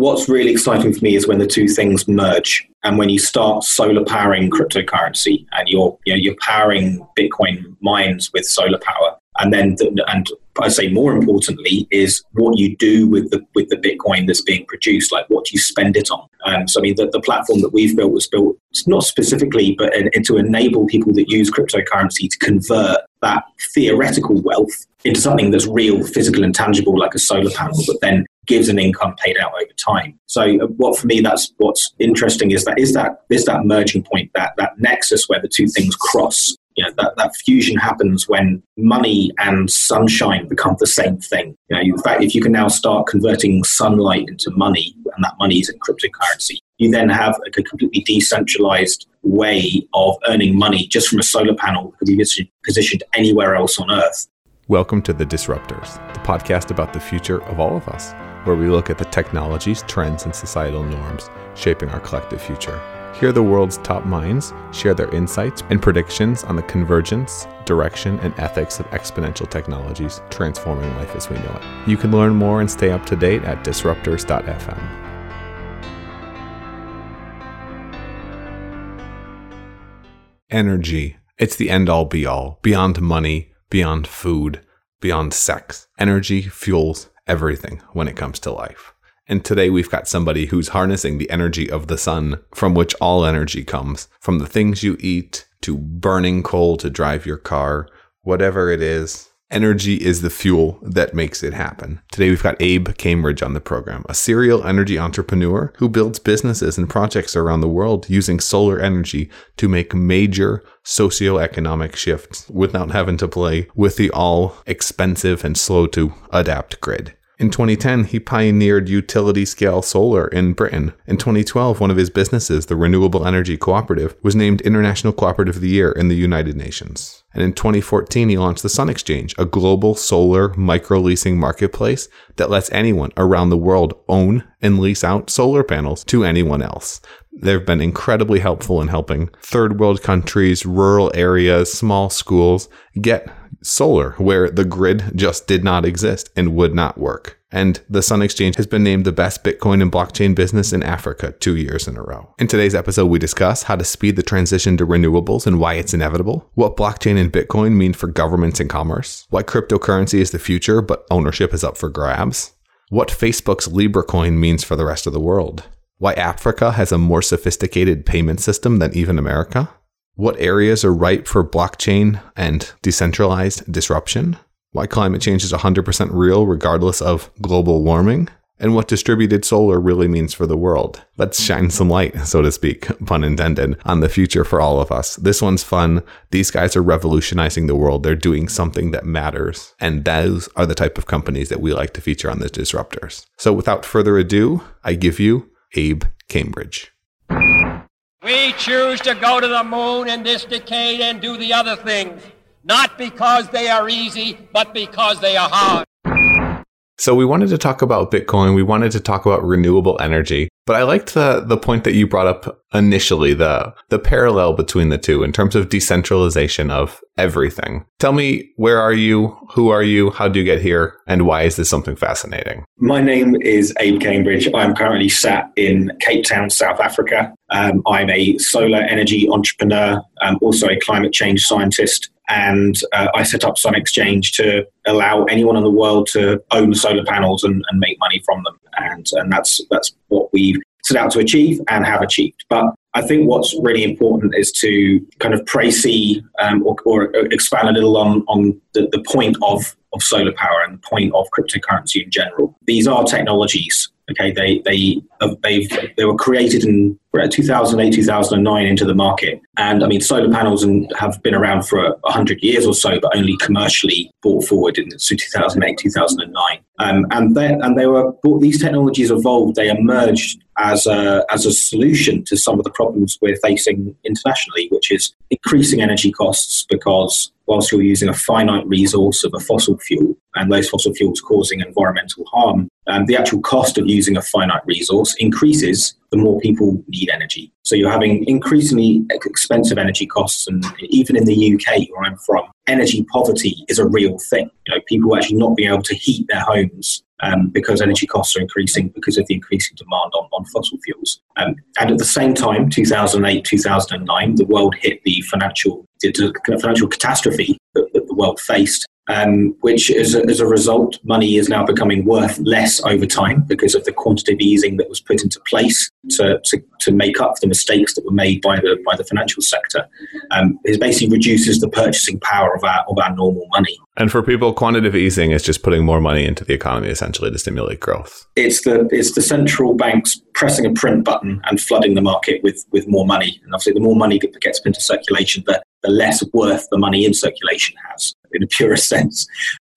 what's really exciting for me is when the two things merge and when you start solar powering cryptocurrency and you're you know, you're powering Bitcoin mines with solar power, and then the, and I say more importantly is what you do with the with the Bitcoin that's being produced. Like what do you spend it on? Um, so I mean, the, the platform that we've built was built not specifically, but in, in, to enable people that use cryptocurrency to convert that theoretical wealth into something that's real, physical, and tangible, like a solar panel, but then gives an income paid out over time. So, uh, what for me, that's what's interesting is that is that is that merging point, that that nexus where the two things cross. You know, that, that fusion happens when money and sunshine become the same thing. You know, in fact, if you can now start converting sunlight into money, and that money is in cryptocurrency, you then have a completely decentralized way of earning money just from a solar panel that be positioned anywhere else on Earth. Welcome to The Disruptors, the podcast about the future of all of us where we look at the technologies, trends, and societal norms shaping our collective future. Hear the world's top minds share their insights and predictions on the convergence, direction, and ethics of exponential technologies transforming life as we know it. You can learn more and stay up to date at disruptors.fm. Energy. It's the end all be all, beyond money, beyond food, beyond sex. Energy fuels everything when it comes to life. And today we've got somebody who's harnessing the energy of the sun, from which all energy comes, from the things you eat to burning coal to drive your car, whatever it is. Energy is the fuel that makes it happen. Today we've got Abe Cambridge on the program, a serial energy entrepreneur who builds businesses and projects around the world using solar energy to make major socioeconomic shifts without having to play with the all expensive and slow to adapt grid. In 2010, he pioneered utility scale solar in Britain. In 2012, one of his businesses, the Renewable Energy Cooperative, was named International Cooperative of the Year in the United Nations. And in 2014, he launched the Sun Exchange, a global solar micro leasing marketplace that lets anyone around the world own and lease out solar panels to anyone else. They've been incredibly helpful in helping third world countries, rural areas, small schools get solar where the grid just did not exist and would not work. And the Sun Exchange has been named the best Bitcoin and blockchain business in Africa two years in a row. In today's episode, we discuss how to speed the transition to renewables and why it's inevitable, what blockchain and Bitcoin mean for governments and commerce, why cryptocurrency is the future but ownership is up for grabs, what Facebook's Libra coin means for the rest of the world, why Africa has a more sophisticated payment system than even America, what areas are ripe for blockchain and decentralized disruption? Why climate change is 100% real regardless of global warming? And what distributed solar really means for the world. Let's shine some light, so to speak, pun intended, on the future for all of us. This one's fun. These guys are revolutionizing the world. They're doing something that matters. And those are the type of companies that we like to feature on the disruptors. So without further ado, I give you Abe Cambridge. We choose to go to the moon in this decade and do the other things, not because they are easy, but because they are hard. So we wanted to talk about Bitcoin. We wanted to talk about renewable energy. But I liked the the point that you brought up initially, the the parallel between the two in terms of decentralization of everything. Tell me where are you, who are you, how do you get here, and why is this something fascinating? My name is Abe Cambridge. I'm currently sat in Cape Town, South Africa. Um, I'm a solar energy entrepreneur, I'm also a climate change scientist, and uh, I set up Sun Exchange to allow anyone in the world to own solar panels and, and make money from them. And, and that's, that's what we've set out to achieve and have achieved. But I think what's really important is to kind of précis um, or, or, expand a little on, on the, the point of, of solar power and the point of cryptocurrency in general. These are technologies Okay, they they they they were created in 2008 2009 into the market, and I mean solar panels and have been around for hundred years or so, but only commercially brought forward in so 2008 2009. Um, and then and they were these technologies evolved. They emerged as a as a solution to some of the problems we're facing internationally, which is increasing energy costs because whilst you're using a finite resource of a fossil fuel and those fossil fuels causing environmental harm, um, the actual cost of using a finite resource increases the more people need energy. So you're having increasingly expensive energy costs, and even in the UK, where I'm from, energy poverty is a real thing. You know, people actually not being able to heat their homes um, because energy costs are increasing because of the increasing demand on, on fossil fuels. Um, and at the same time, 2008, 2009, the world hit the financial the financial catastrophe that, that the world faced um, which as a, as a result, money is now becoming worth less over time because of the quantitative easing that was put into place to, to, to make up the mistakes that were made by the by the financial sector. Um, it basically reduces the purchasing power of our of our normal money. And for people, quantitative easing is just putting more money into the economy, essentially, to stimulate growth. It's the it's the central banks pressing a print button and flooding the market with with more money. And obviously, the more money that gets into circulation, the the less worth the money in circulation has, in a purest sense.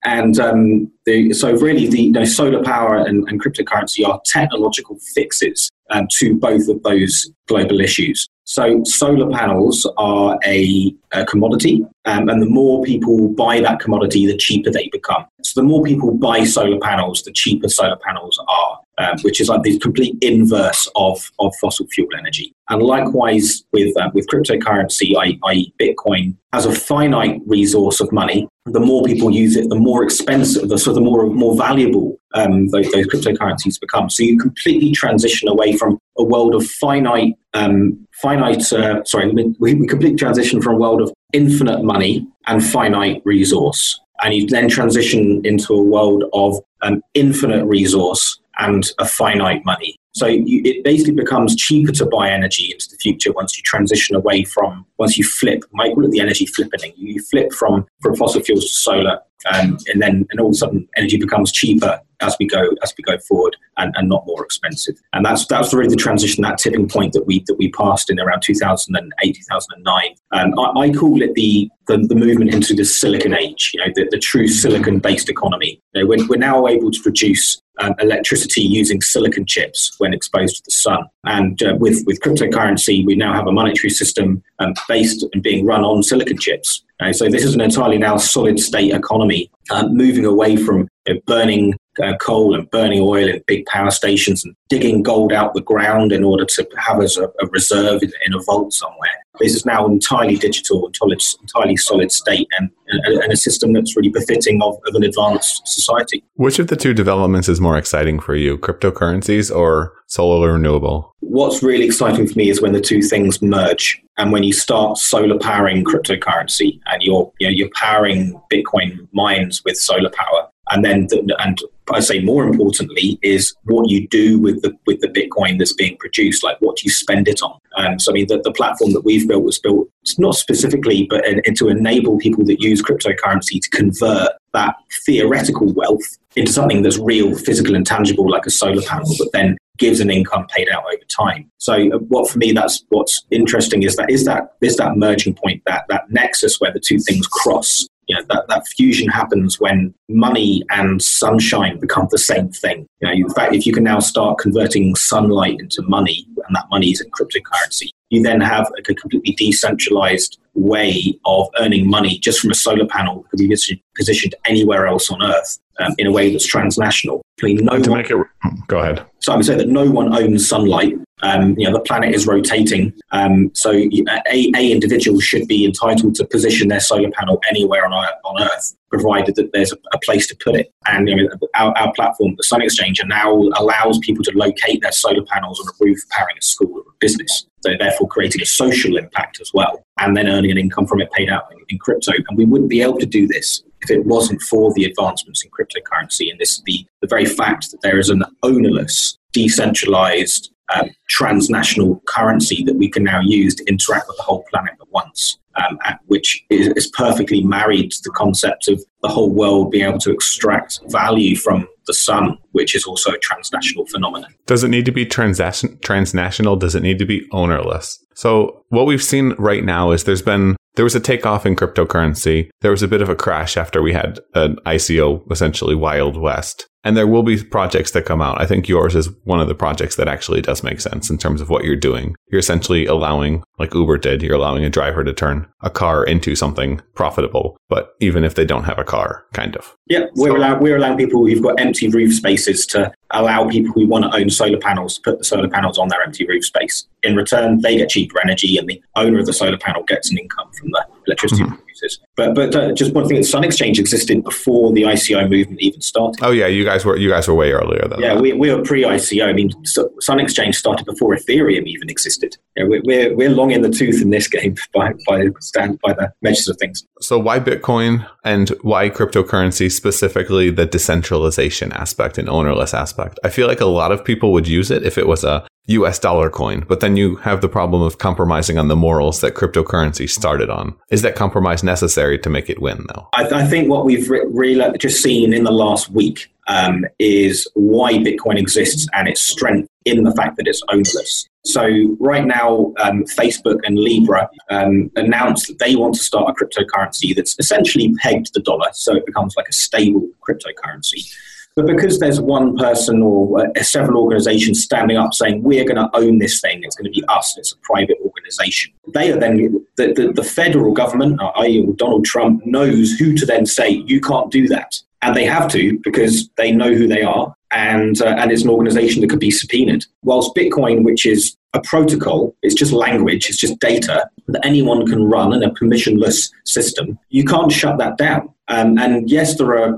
And um, the, so, really, the you know, solar power and, and, cryptocurrency are technological fixes um, to both of those global issues. So, solar panels are a, a commodity, um, and the more people buy that commodity, the cheaper they become. So, the more people buy solar panels, the cheaper solar panels are um, which is like the complete inverse of, of fossil fuel energy. And likewise with, uh, with cryptocurrency, i.e., Bitcoin, as a finite resource of money, the more people use it, the more expensive, the, so the more, more valuable um, those, those, cryptocurrencies become. So you completely transition away from a world of finite, um, finite. Uh, sorry, we, we completely transition from a world of infinite money and finite resource, and you then transition into a world of um, infinite resource and a finite money. So you, it basically becomes cheaper to buy energy into the future once you transition away from, once you flip, might call it the energy flipping. You flip from, from fossil fuels to solar, um, and then and all of a sudden energy becomes cheaper as we go as we go forward and, and not more expensive. And that's that's really the transition, that tipping point that we that we passed in around 2008, 2009. Um, I, I, call it the, the, the movement into the silicon age. You know, the, the true silicon based economy. You know, we're, we're now able to produce um, electricity using silicon chips when exposed to the sun. And uh, with, with cryptocurrency, we now have a monetary system um, based and being run on silicon chips. Uh, so this is an entirely now solid state economy, uh, moving away from you burning uh, coal and burning oil in big power stations and digging gold out the ground in order to have as a, a reserve in, in, a vault somewhere. This is now entirely digital, entirely, entirely solid state, and, and, and, a system that's really befitting of, of an advanced society. Which of the two developments is more exciting for you, cryptocurrencies or solar renewable? What's really exciting for me is when the two things merge and when you start solar powering cryptocurrency and you're you know, you're powering Bitcoin mines with solar power and then the, and I say more importantly is what you do with the with the Bitcoin that's being produced, like what do you spend it on. Um, so I mean, the, the platform that we've built was built not specifically, but in, in, to enable people that use cryptocurrency to convert that theoretical wealth into something that's real, physical, and tangible, like a solar panel, but then gives an income paid out over time. So uh, what for me that's what's interesting is that is that is that merging point, that that nexus where the two things cross you know, that, that fusion happens when money and sunshine become the same thing. You know, in fact, if you can now start converting sunlight into money, and that money is in cryptocurrency, you then have a completely decentralized way of earning money just from a solar panel that could be positioned anywhere else on Earth um, in a way that's transnational. I mean, no to one, make it, go ahead. So I would say that no one owns sunlight. Um, you know, the planet is rotating. Um, so a, a individual should be entitled to position their solar panel anywhere on, on Earth, provided that there's a, a place to put it. And you know, our, our, platform, the Sun Exchange, now allows people to locate their solar panels on a roof powering a school or a business. So therefore creating a social impact as well, and then earning an income from it paid out in, in crypto. And we wouldn't be able to do this if it wasn't for the advancements in cryptocurrency and this the, the very fact that there is an ownerless, decentralized, um, transnational currency that we can now use to interact with the whole planet at once, um, at, which is, is, perfectly married to the concept of the whole world being able to extract value from the sun, which is also a transnational phenomenon. Does it need to be trans- transnational? Does it need to be ownerless? So what we've seen right now is there's been there was a takeoff in cryptocurrency. There was a bit of a crash after we had an ICO, essentially Wild West. And there will be projects that come out. I think yours is one of the projects that actually does make sense in terms of what you're doing. You're essentially allowing, like Uber did, you're allowing a driver to turn a car into something profitable, but even if they don't have a car, kind of. Yeah, we're, so, allowing, we're allowing people who've got empty roof spaces to allow people who want to own solar panels to put the solar panels on their empty roof space. In return, they get cheaper energy and the owner of the solar panel gets an income from the electricity mm-hmm. Producers. But but uh, just one thing: the Sun Exchange existed before the ICO movement even started. Oh yeah, you guys were you guys were way earlier than yeah. That. We, we were pre ICO. I mean, Sun Exchange started before Ethereum even existed. Yeah, we're, we're we're long in the tooth in this game by by stand by the measures of things. So why Bitcoin and why cryptocurrency specifically the decentralization aspect and ownerless aspect? I feel like a lot of people would use it if it was a US dollar coin, but then you have the problem of compromising on the morals that cryptocurrency started on. Is that compromise necessary to make it win, though? I, th- I think what we've re- really just seen in the last week um, is why Bitcoin exists and its strength in the fact that it's ownerless. So right now, um, Facebook and Libra um, announced that they want to start a cryptocurrency that's essentially pegged the dollar, so it becomes like a stable cryptocurrency. But because there's one person or uh, several organizations standing up saying, we're going to own this thing, it's going to be us, it's a private organization, they are then, the, the, the federal government, i.e., Donald Trump, knows who to then say, you can't do that. And they have to because they know who they are. And, uh, and it's an organization that could be subpoenaed. Whilst Bitcoin, which is a protocol, it's just language, it's just data that anyone can run in a permissionless system, you can't shut that down. Um, and yes, there are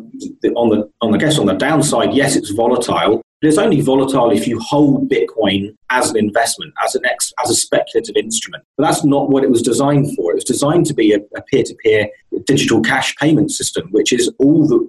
on the on the guess on the downside. Yes, it's volatile, but it's only volatile if you hold Bitcoin as an investment, as an ex, as a speculative instrument. But that's not what it was designed for. It was designed to be a, peer-to-peer digital cash payment system, which is all that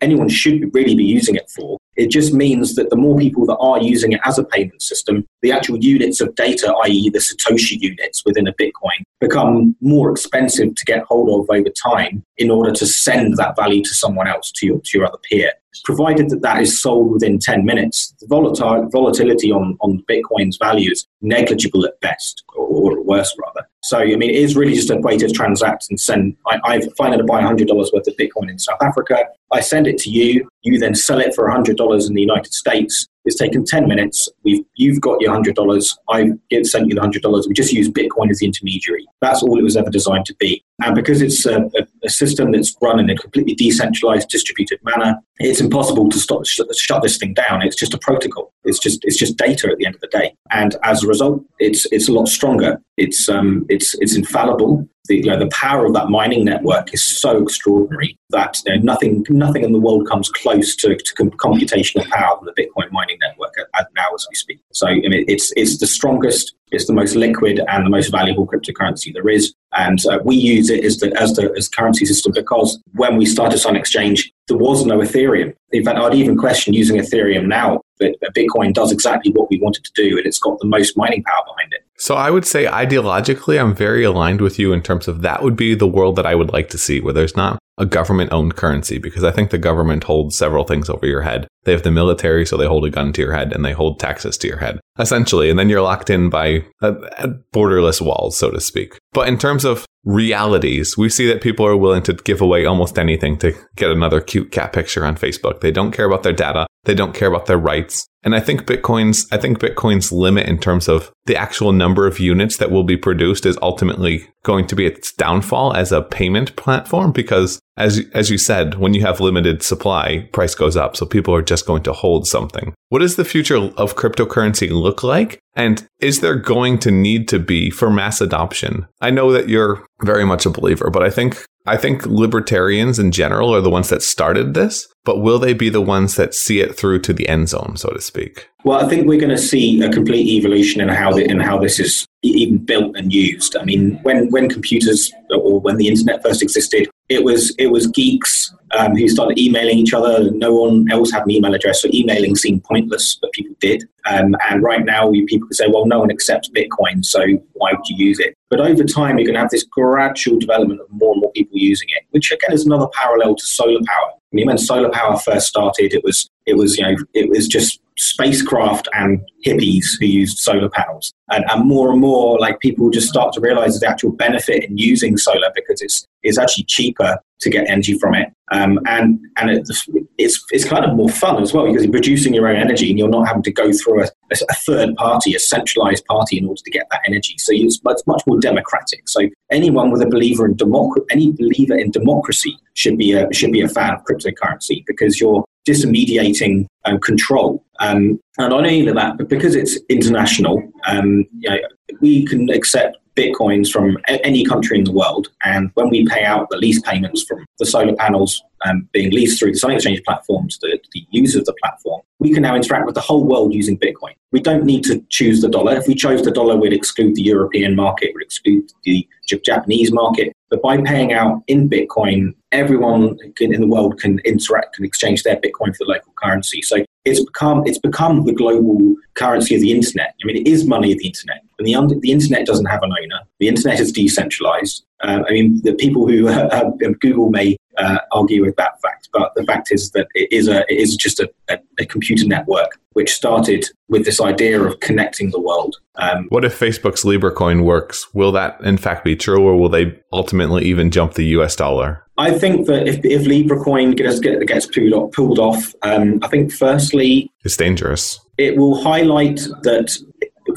anyone should really be using it for. It just means that the more people that are using it as a payment system, the actual units of data, i.e., the Satoshi units within a Bitcoin, become more expensive to get hold of over time in order to send that value to someone else, to your, to your other peer. Provided that that is sold within 10 minutes, the volatile, volatility on, on Bitcoin's value is negligible at best, or, or worse rather. So, I mean, it is really just a way to transact and send. I, I to buy $100 worth of Bitcoin in South Africa. I send it to you. You then sell it for $100 in the United States. It's taken 10 minutes. We've, you've got your $100. I've sent you the $100. We just use Bitcoin as the intermediary. That's all it was ever designed to be. And because it's a, a, a system that's run in a completely decentralized, distributed manner, it's impossible to stop, sh- shut this thing down. It's just a protocol. It's just, it's just data at the end of the day. And as a result, it's, it's a lot stronger. It's, um, it's, it's infallible the, you know, the power of that mining network is so extraordinary that you know, nothing, nothing in the world comes close to, to computational power than the Bitcoin mining network at, now as we speak. So I mean, it's, it's the strongest, it's the most liquid and the most valuable cryptocurrency there is. And uh, we use it as the, as the as currency system because when we started Sun Exchange, there was no Ethereum. In fact, I'd even question using Ethereum now, but Bitcoin does exactly what we wanted to do, and it's got the most mining power behind it. So I would say ideologically, I'm very aligned with you in terms of that would be the world that I would like to see, where there's not a government owned currency, because I think the government holds several things over your head. They have the military, so they hold a gun to your head and they hold taxes to your head, essentially. And then you're locked in by borderless walls, so to speak. But in terms of realities, we see that people are willing to give away almost anything to get another cute cat picture on Facebook. They don't care about their data. They don't care about their rights. And I think Bitcoin's, I think Bitcoin's limit in terms of the actual number of units that will be produced is ultimately going to be its downfall as a payment platform because as, as you said, when you have limited supply, price goes up. So people are just going to hold something. What does the future of cryptocurrency look like? And is there going to need to be for mass adoption? I know that you're very much a believer, but I think I think libertarians in general are the ones that started this, but will they be the ones that see it through to the end zone, so to speak? Well, I think we're going to see a complete evolution in how the, in how this is even built and used. I mean, when when computers or when the internet first existed, it was it was geeks um, who started emailing each other. No one else had an email address, so emailing seemed pointless, but people did. Um, and right now, people say, "Well, no one accepts Bitcoin, so why would you use it?" But over time, you're going to have this gradual development of more and more people using it, which again is another parallel to solar power. I mean, when solar power first started, it was it was you know it was just spacecraft and hippies who used solar panels. And, and more and more, like people just start to realize the actual benefit in using solar because it's it's actually cheaper to get energy from it, um, and and it's, it's it's kind of more fun as well because you're producing your own energy and you're not having to go through a, a third party, a centralized party, in order to get that energy. So it's much, much more democratic. So anyone with a believer in democracy, any believer in democracy should be a should be a fan of cryptocurrency because you're disintermediating um, control. Um, and not only that, but because it's international, um, you know, we can accept bitcoins from any country in the world. And when we pay out the lease payments from the solar panels um, being leased through the Sun Exchange platform to the, the users of the platform, we can now interact with the whole world using Bitcoin. We don't need to choose the dollar. If we chose the dollar, we'd exclude the European market, we'd exclude the Japanese market. But by paying out in Bitcoin, everyone in the world can interact and exchange their Bitcoin for the local currency. So it's become it's become the global currency of the internet. I mean, it is money of the internet, and the the internet doesn't have an owner. The internet is decentralized. Um, I mean, the people who uh, Google may uh, argue with that fact, but the fact is that it is a it is just a, a, a computer network which started with this idea of connecting the world. Um, what if Facebook's Libra coin works? Will that in fact be true, or will they ultimately even jump the U.S. dollar? I think that if, if Libra coin gets, gets pulled off, pulled off um, I think firstly it's dangerous. It will highlight that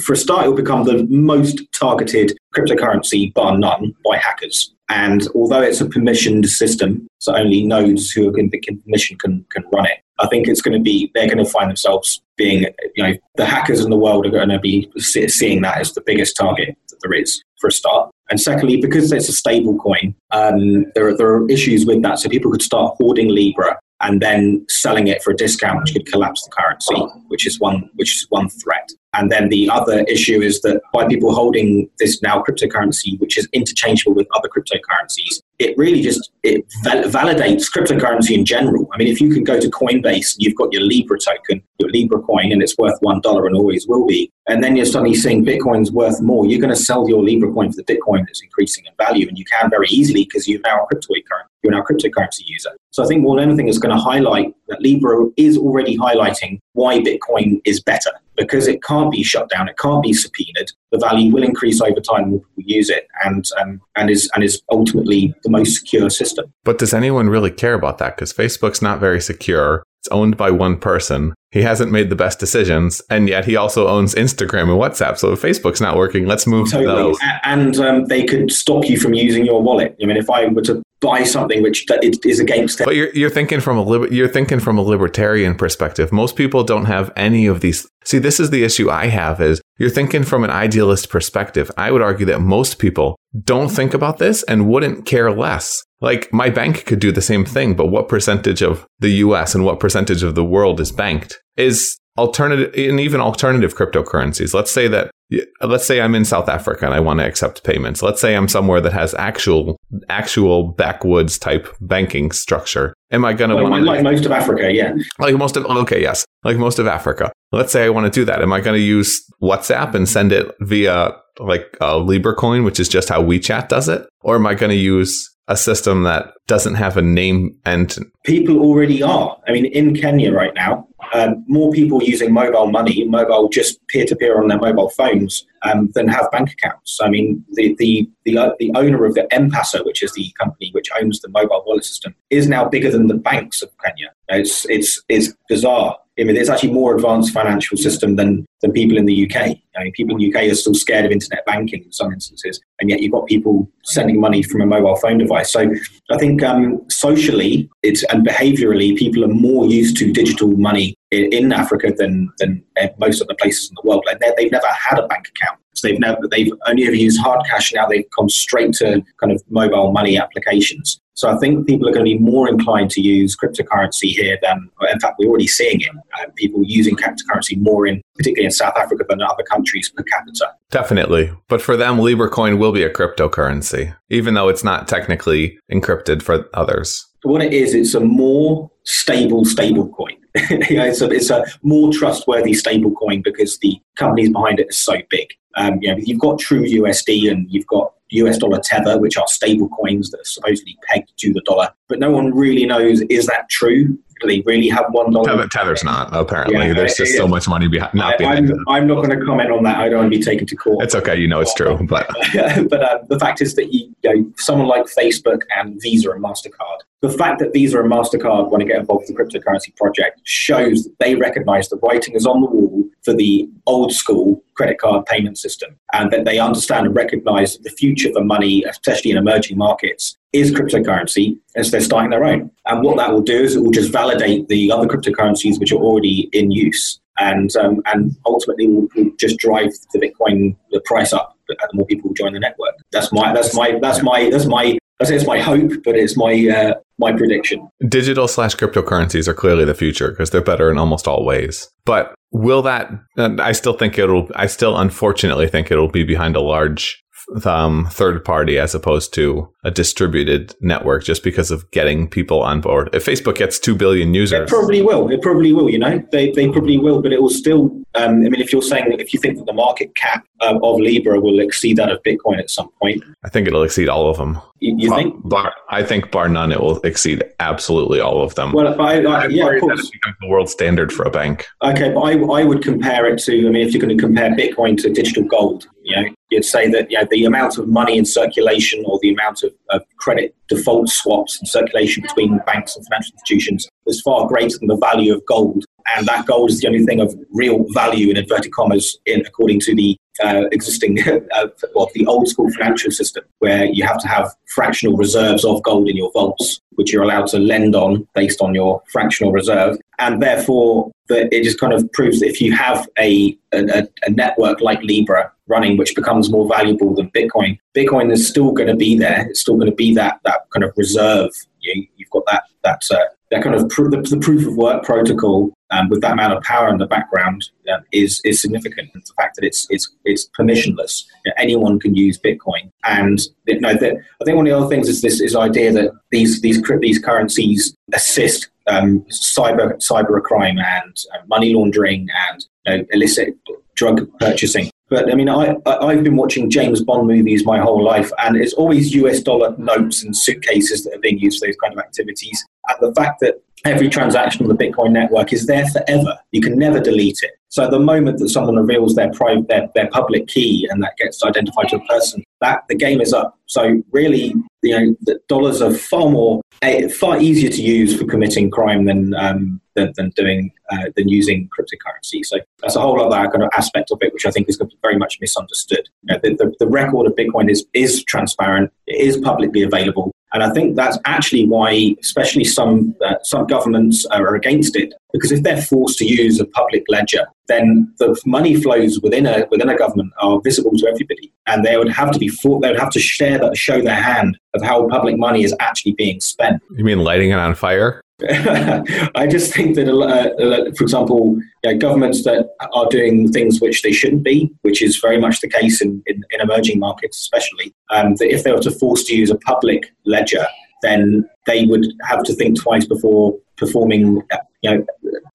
for a start, it will become the most targeted cryptocurrency, bar none, by hackers. And although it's a permissioned system, so only nodes who are given permission can, can run it, I think it's going to be, they're going to find themselves being, you know, the hackers in the world are going to be seeing that as the biggest target that there is for a start. And secondly, because it's a stable coin, um, there, are, there are issues with that. So people could start hoarding Libra and then selling it for a discount, which could collapse the currency, which is one which is one threat. And then the other issue is that by people holding this now cryptocurrency, which is interchangeable with other cryptocurrencies, it really just it val- validates cryptocurrency in general. I mean, if you can go to Coinbase and you've got your Libra token, your Libra coin, and it's worth one dollar and always will be, and then you're suddenly seeing Bitcoin's worth more, you're going to sell your Libra coin for the Bitcoin that's increasing in value, and you can very easily because you're now a cryptocurrency, you're now a cryptocurrency user. So I think more than anything, it's going to highlight that Libra is already highlighting why Bitcoin is better because it can't be shut down, it can't be subpoenaed. The value will increase over time when people use it, and um, and is and is ultimately the most secure system. But does anyone really care about that? Because Facebook's not very secure. It's owned by one person. He hasn't made the best decisions, and yet he also owns Instagram and WhatsApp. So if Facebook's not working, let's move totally. to those. And um, they could stop you from using your wallet. I mean, if I were to buy something which is against it. But you're, you're thinking from a you're thinking from a libertarian perspective. Most people don't have any of these. See, this is the issue I have is you're thinking from an idealist perspective. I would argue that most people don't think about this and wouldn't care less. Like my bank could do the same thing, but what percentage of the US and what percentage of the world is banked is alternative and even alternative cryptocurrencies. Let's say that let's say I'm in South Africa and I want to accept payments. Let's say I'm somewhere that has actual actual backwoods type banking structure. Am I going to like, like most of Africa? Yeah, like most of okay, yes, like most of Africa. Let's say I want to do that. Am I going to use WhatsApp and send it via like a Libra coin, which is just how WeChat does it, or am I going to use a system that doesn't have a name and people already are. I mean, in Kenya right now, um, more people using mobile money, mobile just peer to peer on their mobile phones, um, than have bank accounts. I mean, the the the, uh, the owner of the M-Pesa, which is the company which owns the mobile wallet system, is now bigger than the banks of Kenya. It's it's it's bizarre. I mean, it's actually more advanced financial system than than people in the UK. I mean, people in the UK are still scared of internet banking in some instances, and yet you've got people sending money from a mobile phone device. So I think um, socially, it's and behaviourally, people are more used to digital money in, in Africa than than most other places in the world. Like they've never had a bank account. So they've never they've only ever used hard cash. Now they've gone straight to kind of mobile money applications. So I think people are going to be more inclined to use cryptocurrency here than, in fact, we're already seeing it. Uh, people using cryptocurrency more in, particularly in South Africa than other countries per capita. Definitely. But for them, Libra coin will be a cryptocurrency, even though it's not technically encrypted for others. What it is, it's a more stable stable coin. you know, it's, a, it's a more trustworthy stable coin because the companies behind it are so big. Um, you know, you've got True USD and you've got US dollar tether, which are stable coins that are supposedly pegged to the dollar. But no one really knows is that true? do they really have one dollar? Tether, Tether's not apparently. Yeah, There's just so much money behind. Not I, behind I'm, I'm, not going to comment on that. I don't want to be taken to court. It's okay. You know it's true, but but uh, the fact is that you, you know, someone like Facebook and Visa and Mastercard. The fact that Visa and Mastercard want to get involved with the cryptocurrency project shows that they recognise the writing is on the wall for the old school credit card payment system, and that they understand and recognise that the future for money, especially in emerging markets, is cryptocurrency as they're starting their own. And what that will do is it will just validate the other cryptocurrencies which are already in use. And, um, and ultimately will, will just drive the Bitcoin the price up the more people join the network. That's my that's my that's my that's my I say it's my hope, but it's my uh, my prediction. Digital slash cryptocurrencies are clearly the future because they're better in almost all ways. But will that? I still think it'll. I still unfortunately think it'll be behind a large um, third party as opposed to a distributed network just because of getting people on board. If Facebook gets 2 billion users. It probably will. It probably will, you know. They, they probably will, but it will still. Um, I mean, if you're saying, that if you think that the market cap um, of Libra will exceed that of Bitcoin at some point. I think it'll exceed all of them. You, you think? Bar, I think, bar none, it will exceed absolutely all of them. Well, I, I, yeah, of course. The world standard for a bank. Okay, but I, I would compare it to, I mean, if you're going to compare Bitcoin to digital gold, you know, you'd say that you know, the amount of money in circulation or the amount of, of credit default swaps in circulation between banks and financial institutions is far greater than the value of gold. And that gold is the only thing of real value in inverted commas, in according to the uh, existing, uh, well, the old school financial system, where you have to have fractional reserves of gold in your vaults, which you're allowed to lend on based on your fractional reserve. And therefore, that it just kind of proves that if you have a, a, a network like Libra running, which becomes more valuable than Bitcoin, Bitcoin is still going to be there. It's still going to be that, that kind of reserve. You, have got that, that uh, that kind of pr- the, the, proof of work protocol um, with that amount of power in the background uh, is is significant. The fact that it's it's it's permissionless, you know, anyone can use Bitcoin, and you know, the, I think one of the other things is this is idea that these these these currencies assist um, cyber cyber crime and uh, money laundering and you know, illicit drug purchasing. But I mean, I, I've been watching James Bond movies my whole life, and it's always US dollar notes and suitcases that are being used for those kind of activities. And the fact that every transaction on the Bitcoin network is there forever, you can never delete it. So the moment that someone reveals their private, their, their public key, and that gets identified to a person, that the game is up. So really, you know, the dollars are far more, eh, far easier to use for committing crime than um, than, than doing uh, than using cryptocurrency. So that's a whole other kind of aspect of it, which I think is very much misunderstood. You know, the, the, the record of Bitcoin is is transparent, it is publicly available, and I think that's actually why, especially some uh, some governments are against it, because if they're forced to use a public ledger, then the money flows within a within a government are visible to everybody, and they would have to be for, they would have to share that, show their hand of how public money is actually being spent. You mean lighting it on fire? I just think that, uh, for example, you know, governments that are doing things which they shouldn't be, which is very much the case in, in, in emerging markets, especially, um, that if they were to force to use a public ledger, then they would have to think twice before performing, you know,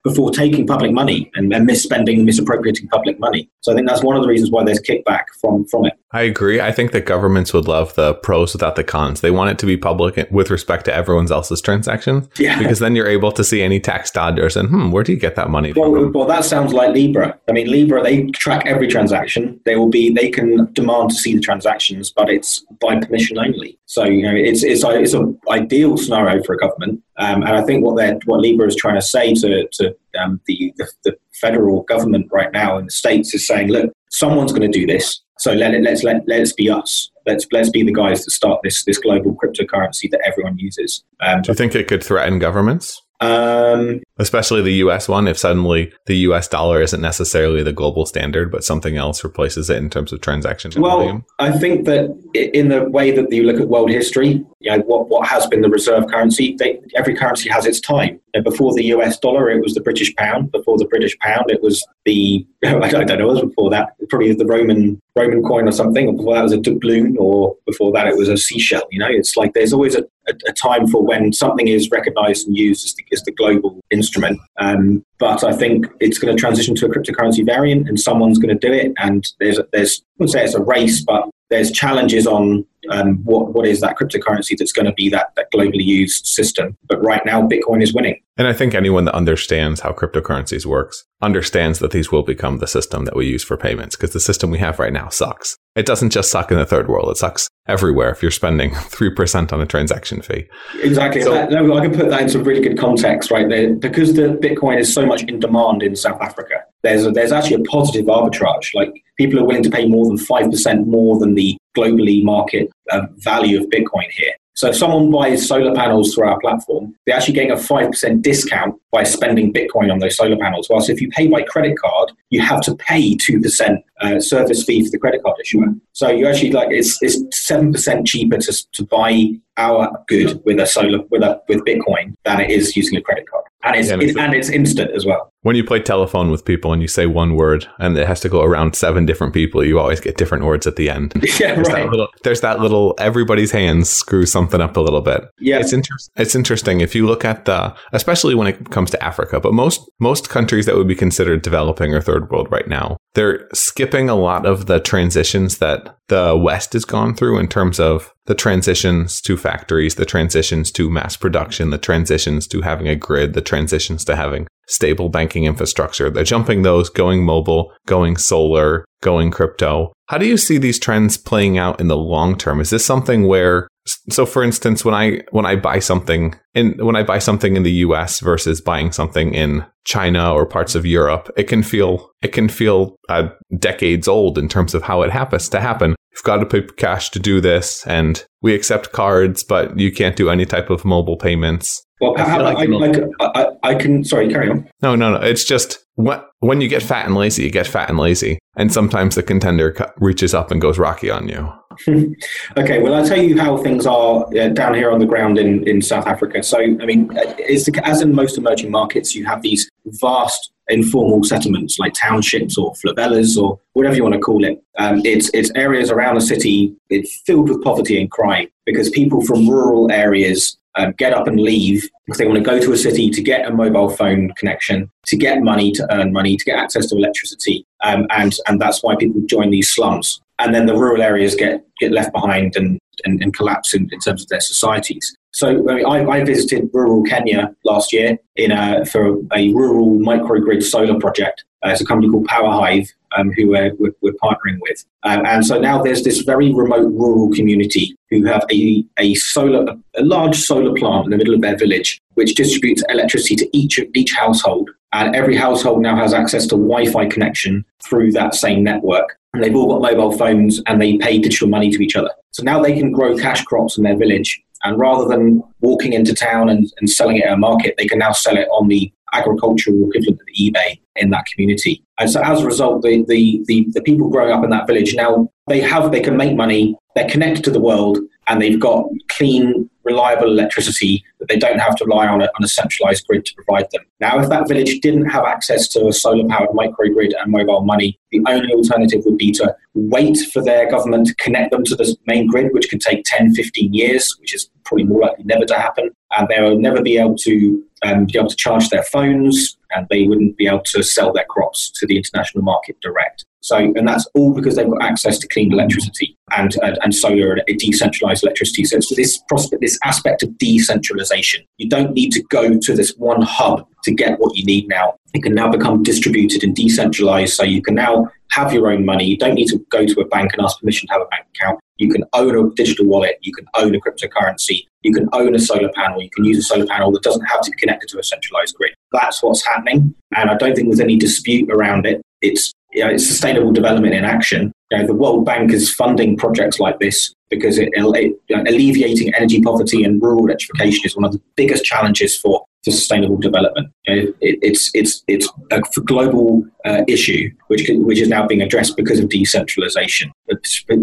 before taking public money and, and misspending, misappropriating public money. So I think that's one of the reasons why there's kickback from from it. I agree. I think that governments would love the pros without the cons. They want it to be public with respect to everyone else's transactions. Yeah. Because then you're able to see any tax dodgers and, hmm, where do you get that money well, from? Well, that sounds like Libra. I mean, Libra, they track every transaction. They will be, they can demand to see the transactions, but it's by permission only. So, you know, it's, it's, it's an ideal scenario for a government. Um, and I think what they're, what Libra is trying to say to, to um, the, the, the federal government right now in the states is saying, look, someone's going to do this. So let it, let's let let's be us. Let's let's be the guys that start this this global cryptocurrency that everyone uses. Um, Do you think it could threaten governments? Um, Especially the US one, if suddenly the US dollar isn't necessarily the global standard, but something else replaces it in terms of transaction well, volume. I think that in the way that you look at world history, you know, what, what has been the reserve currency, they, every currency has its time. And before the US dollar, it was the British pound. Before the British pound, it was the, I don't know, what was before that, probably the Roman Roman coin or something. Or before that was a doubloon, or before that it was a seashell. You know, it's like there's always a, a, a time for when something is recognized and used as the, as the global instrument. Um, but I think it's going to transition to a cryptocurrency variant, and someone's going to do it. And there's there's I wouldn't say it's a race, but there's challenges on um, what, what is that cryptocurrency that's going to be that, that globally used system. But right now, Bitcoin is winning. And I think anyone that understands how cryptocurrencies works understands that these will become the system that we use for payments because the system we have right now sucks. It doesn't just suck in the third world; it sucks everywhere. If you're spending three percent on a transaction fee, exactly. So, that, no, I can put that into a really good context, right? There, because the Bitcoin is so much in demand in South Africa. There's a, there's actually a positive arbitrage. Like people are willing to pay more than five percent more than the globally market uh, value of Bitcoin here. So if someone buys solar panels through our platform, they're actually getting a 5% discount by spending Bitcoin on those solar panels. Whilst if you pay by credit card, you have to pay 2% uh, service fee for the credit card issuer. So you actually like it's, it's 7% cheaper to, to buy our good with a solar with a with Bitcoin than it is using a credit card. And it's, yeah, it, and it's instant as well when you play telephone with people and you say one word and it has to go around seven different people, you always get different words at the end. Yeah, there's right. That little, there's that little everybody's hands screw something up a little bit. Yeah, it's interesting. It's interesting if you look at the, especially when it comes to Africa, but most most countries that would be considered developing or third world right now, they're skipping a lot of the transitions that the West has gone through in terms of the transitions to factories, the transitions to mass production, the transitions to having a grid, the transitions to having stable banking infrastructure. They're jumping those, going mobile, going solar, going crypto. How do you see these trends playing out in the long term? Is this something where so for instance when I when I buy something in when I buy something in the US versus buying something in China or parts of Europe, it can feel it can feel uh, decades old in terms of how it happens to happen. You've got to pay cash to do this, and we accept cards, but you can't do any type of mobile payments. Well, I, like I, like, I, I, can. Sorry, carry on. No, no, no. It's just what when you get fat and lazy, you get fat and lazy, and sometimes the contender reaches up and goes rocky on you. okay, well, I'll tell you how things are uh, down here on the ground in, in South Africa. So, I mean, it's the, as in most emerging markets, you have these vast informal settlements like townships or favelas or whatever you want to call it. Um, it's, it's areas around the city it's filled with poverty and crime because people from rural areas um, get up and leave because they want to go to a city to get a mobile phone connection, to get money, to earn money, to get access to electricity. Um, and, and that's why people join these slums. And then the rural areas get, get left behind and, and, and collapse in, in terms of their societies. So I, mean, I, I, visited rural Kenya last year in a, for a rural microgrid solar project. Uh, it's a company called PowerHive um, who we're, we're, we're, partnering with. Um, and so now there's this very remote rural community who have a, a solar, a large solar plant in the middle of their village, which distributes electricity to each each household. And every household now has access to Wi-Fi connection through that same network. And they've all got mobile phones and they pay digital money to each other. So now they can grow cash crops in their village. And rather than walking into town and, and selling it at a market, they can now sell it on the agricultural equivalent of eBay in that community. And so as a result, the, the, the, the, people growing up in that village now they have they can make money, they're connected to the world, and they've got clean, reliable electricity that they don't have to rely on a, on a centralized grid to provide them. Now, if that village didn't have access to a solar powered microgrid and mobile money, the only alternative would be to wait for their government to connect them to the main grid, which could take 10, 15 years, which is probably more likely never to happen. And they will never be able to um, be able to charge their phones, and they wouldn't be able to sell their crops to the international market direct. So, and that's all because they've got access to clean electricity and uh, and solar and decentralized electricity. So it's this prospect, this aspect of decentralization. You don't need to go to this one hub to get what you need now. It can now become distributed and decentralized. So you can now have your own money. You don't need to go to a bank and ask permission to have a bank account. You can own a digital wallet. You can own a cryptocurrency. You can own a solar panel. You can use a solar panel that doesn't have to be connected to a centralized grid. That's what's happening. And I don't think there's any dispute around it. It's, you know, it's sustainable development in action. You know, the World Bank is funding projects like this because it, it, alleviating energy poverty and rural electrification is one of the biggest challenges for for sustainable development. It, it's it's it's a global uh, issue which which is now being addressed because of decentralization,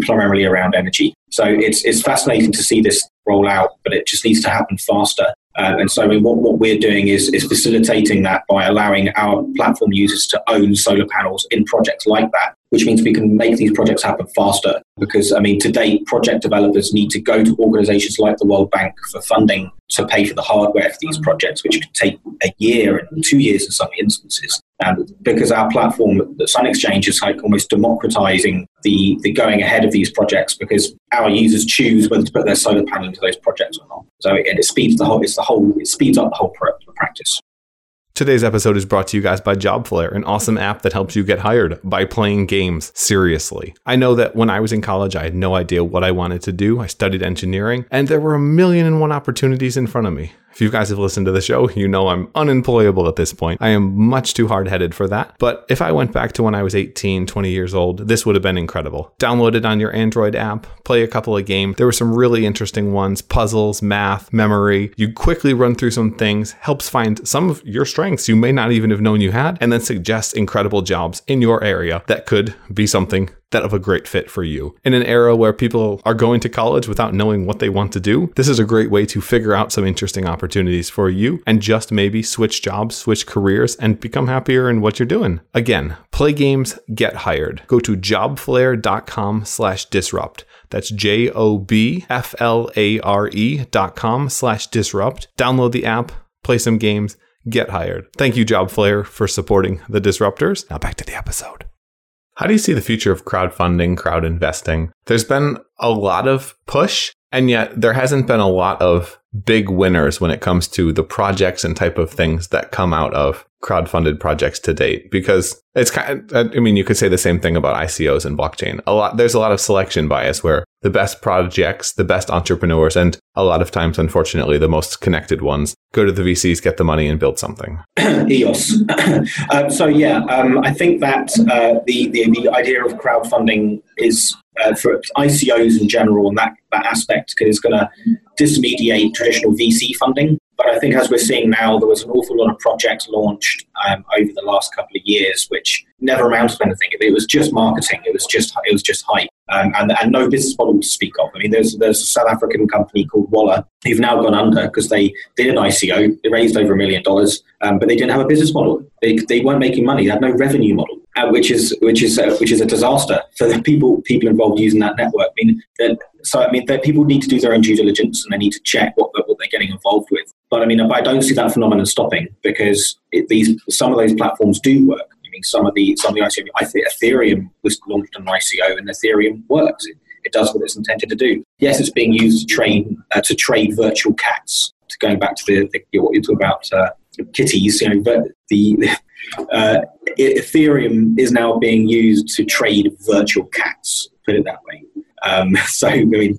primarily around energy. So it's it's fascinating to see this roll out, but it just needs to happen faster. Uh, and so I mean, what, what we're doing is, is facilitating that by allowing our platform users to own solar panels in projects like that, which means we can make these projects happen faster. Because, I mean, today project developers need to go to organizations like the World Bank for funding to pay for the hardware for these projects, which could take a year and two years in some instances. um, because our platform, the Sun Exchange, is like almost democratizing the, the going ahead of these projects because our users choose whether to put their solar panel into those projects or not. So it, it speeds the whole, it's the whole, it speeds up the whole practice. Today's episode is brought to you guys by JobFlare, an awesome app that helps you get hired by playing games seriously. I know that when I was in college, I had no idea what I wanted to do. I studied engineering, and there were a million and one opportunities in front of me. If you guys have listened to the show, you know I'm unemployable at this point. I am much too hard headed for that. But if I went back to when I was 18, 20 years old, this would have been incredible. Download it on your Android app, play a couple of games. There were some really interesting ones puzzles, math, memory. You quickly run through some things, helps find some of your strengths you may not even have known you had, and then suggests incredible jobs in your area that could be something that of a great fit for you. In an era where people are going to college without knowing what they want to do, this is a great way to figure out some interesting opportunities for you and just maybe switch jobs, switch careers, and become happier in what you're doing. Again, play games, get hired. Go to jobflare.com slash disrupt. That's J O B F L A R E dot com slash disrupt. Download the app, play some games, get hired. Thank you, JobFlare, for supporting the disruptors. Now back to the episode. How do you see the future of crowdfunding, crowd investing? There's been a lot of push, and yet there hasn't been a lot of big winners when it comes to the projects and type of things that come out of crowdfunded projects to date because it's kind of, I mean you could say the same thing about ICOs and blockchain. A lot there's a lot of selection bias where the best projects, the best entrepreneurs and a lot of times unfortunately the most connected ones go to the VCs, get the money and build something. EOS. um, so yeah, um, I think that uh, the, the the idea of crowdfunding is uh, for ICOs in general and that, that aspect is going to dismediate traditional VC funding. But I think as we're seeing now, there was an awful lot of projects launched um, over the last couple of years, which never amounted to anything. It was just marketing. It was just it was just hype, um, and, and no business model to speak of. I mean, there's there's a South African company called Wala who've now gone under because they did an ICO. They raised over a million dollars, um, but they didn't have a business model. They, they weren't making money. They had no revenue model uh, which is which is uh, which is a disaster for the people people involved using that network. I mean, so I mean, people need to do their own due diligence and they need to check what what they're getting involved with. But I mean, I don't see that phenomenon stopping because it, these some of those platforms do work. I mean, some of the some of the ICO, I think Ethereum was launched on ICO and Ethereum works. It, it does what it's intended to do. Yes, it's being used to train uh, to trade virtual cats. To going back to the, the what you talk about uh, kitties, you know, but the uh, Ethereum is now being used to trade virtual cats. Put it that way. Um, so I mean,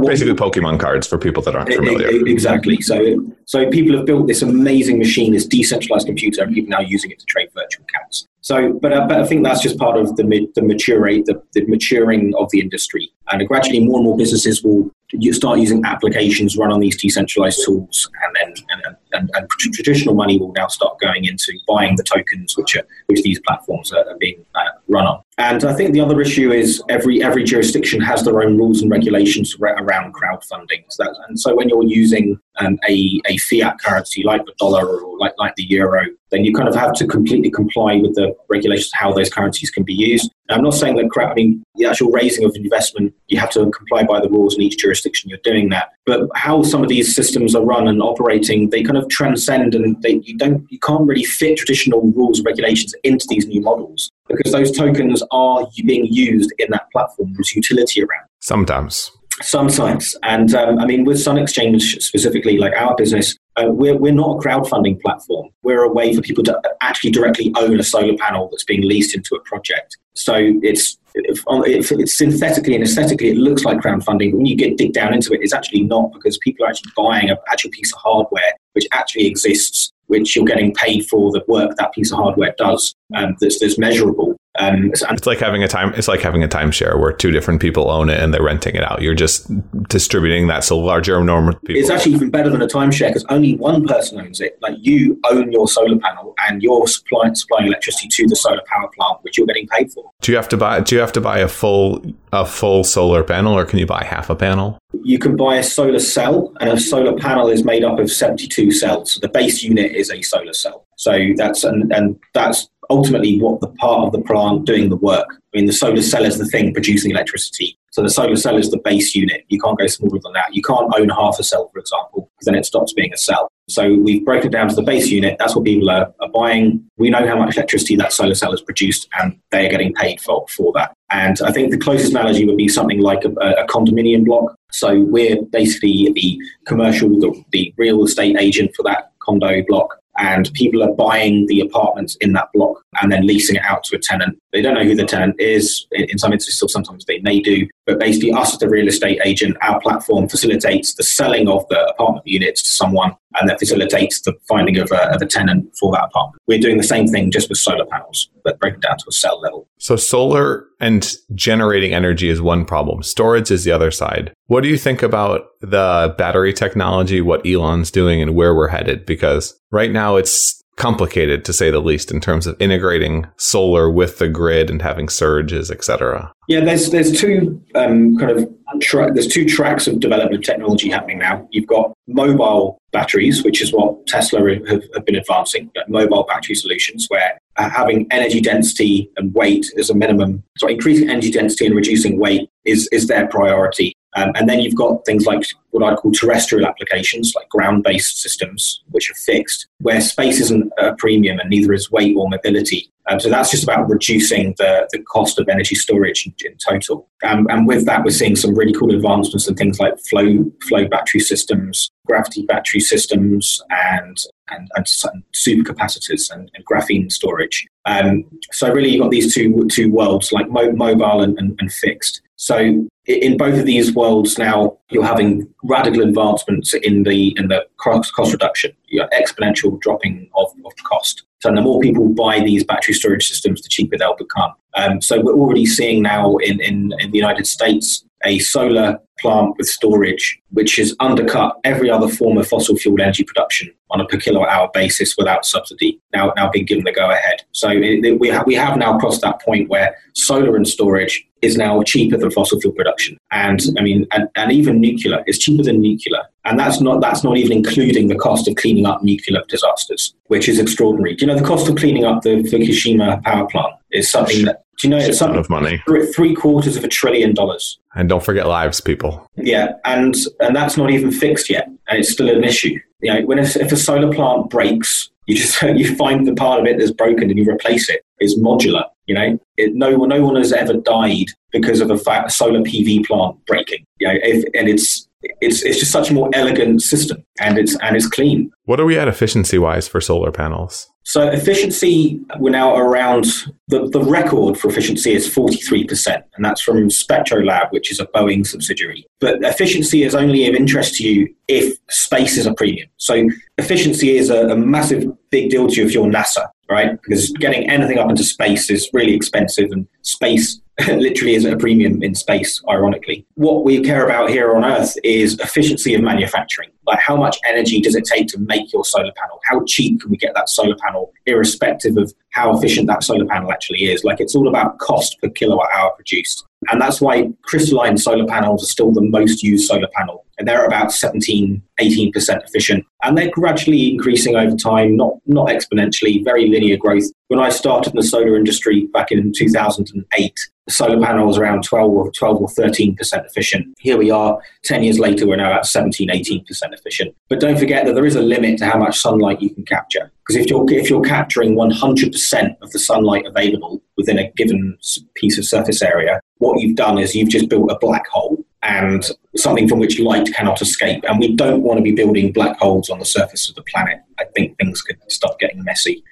basically Pokemon cards for people that aren't familiar. Exactly. So so people have built this amazing machine, this decentralized computer, and people are now using it to trade virtual cats. So, but, uh, but I think that's just part of the the maturate the, the maturing of the industry, and gradually more and more businesses will start using applications run on these decentralized tools, and then and, and, and, traditional money will now start going into buying the tokens which are which these platforms are, being uh, run on. And I think the other issue is every every jurisdiction has their own rules and regulations around crowdfunding. So that, and so when you're using um, a, a fiat currency like the dollar or like, like the euro, then you kind of have to completely comply with the regulations how those currencies can be used. Now, I'm not saying that crap, I mean, the actual raising of investment, you have to comply by the rules in each jurisdiction you're doing that. But how some of these systems are run and operating, they kind of transcend and they, you don't, you can't really fit traditional rules and regulations into these new models because those tokens are being used in that platform. There's utility around. Sometimes. Sometimes. And um, I mean, with Sun Exchange specifically, like our business, uh, we're, we're not a crowdfunding platform. We're a way for people to actually directly own a solar panel that's being leased into a project. So it's if, if it's synthetically and aesthetically, it looks like crowdfunding. But when you get dig down into it, it's actually not because people are actually buying an actual piece of hardware which actually exists, which you're getting paid for the work that piece of hardware does, um, that's, that's measurable. Um, it's like having a time. It's like having a timeshare where two different people own it and they're renting it out. You're just distributing that so larger number of people. It's actually even better than a timeshare because only one person owns it. Like you own your solar panel and you're supplying, supplying electricity to the solar power plant, which you're getting paid for. Do you have to buy? Do you have to buy a full a full solar panel, or can you buy half a panel? You can buy a solar cell, and a solar panel is made up of 72 cells. So the base unit is a solar cell. So that's and, and that's ultimately what the part of the plant doing the work. I mean, the solar cell is the thing producing electricity. So the solar cell is the base unit. You can't go smaller than that. You can't own half a cell, for example, because then it stops being a cell. So we've broken it down to the base unit. That's what people are, are buying. We know how much electricity that solar cell has produced, and they are getting paid for, for that. And I think the closest analogy would be something like a, a condominium block. So we're basically the commercial, the, the real estate agent for that condo block and people are buying the apartments in that block and then leasing it out to a tenant. They don't know who the tenant is. In some instances, or sometimes they may do. But basically, us as the real estate agent, our platform facilitates the selling of the apartment units to someone and that facilitates the finding of a, of a tenant for that apartment. We're doing the same thing just with solar panels, but breaking down to a cell level. So, solar and generating energy is one problem, storage is the other side. What do you think about the battery technology, what Elon's doing, and where we're headed? Because right now it's complicated to say the least in terms of integrating solar with the grid and having surges, etc. Yeah, there's there's two um, kind of tra- there's two tracks of development of technology happening now. You've got mobile batteries, which is what Tesla have, have been advancing, mobile battery solutions, where Uh, having energy density and weight as a minimum, so increasing energy density and reducing weight is is their priority. Um, and then you've got things like what I call terrestrial applications, like ground based systems, which are fixed, where space isn't a premium and neither is weight or mobility. Um, so that's just about reducing the, the cost of energy storage in, in total. Um, and with that, we're seeing some really cool advancements in things like flow, flow battery systems, gravity battery systems, and and, and, supercapacitors and, and, graphene storage. Um, so really, you've got these two two worlds, like mo- mobile and, and, and, fixed. So in both of these worlds now, you're having radical advancements in the in the cost, cost reduction, you know, exponential dropping of, of cost. So the more people buy these battery storage systems, the cheaper they'll become. Um, so we're already seeing now in, in, in the United States a solar plant with storage, which has undercut every other form of fossil fuel energy production on a per kilowatt hour basis without subsidy, now, now being given the go ahead. So it, it, we, ha- we have now crossed that point where solar and storage is now cheaper than fossil fuel production. And I mean, and, and even nuclear is cheaper than nuclear. And that's not, that's not even including the cost of cleaning up nuclear disasters, which is extraordinary. Do you know the cost of cleaning up the Fukushima power plant is something that do you know it's something of money? Three quarters of a trillion dollars. And don't forget lives, people. Yeah, and and that's not even fixed yet, and it's still an issue. You know, when if a solar plant breaks, you just you find the part of it that's broken and you replace it. It's modular. You know, it, no no one has ever died because of a, a solar PV plant breaking. You know, if, and it's it's it's just such a more elegant system and it's and it's clean. What are we at efficiency wise for solar panels? So efficiency, we're now around the, the record for efficiency is 43%, and that's from Spectrolab, which is a Boeing subsidiary. But efficiency is only of interest to you if space is a premium. So efficiency is a, a massive big deal to you if you're NASA, right? Because getting anything up into space is really expensive, and space literally is at a premium in space, ironically. What we care about here on Earth is efficiency of manufacturing. Like, how much energy does it take to make your solar panel? How cheap can we get that solar panel, irrespective of how efficient that solar panel actually is? Like, it's all about cost per kilowatt hour produced. And that's why crystalline solar panels are still the most used solar panel. And they're about 17, 18% efficient. And they're gradually increasing over time, not, not exponentially, very linear growth. When I started in the solar industry back in 2008, the solar panel was around 12 or 12 or 13% efficient. Here we are, 10 years later, we're now at 17, 18% efficient. But don't forget that there is a limit to how much sunlight you can capture. Because if you're, if you're capturing 100% of the sunlight available within a given piece of surface area, what you've done is you've just built a black hole and something from which light cannot escape. And we don't want to be building black holes on the surface of the planet. I think things could start getting messy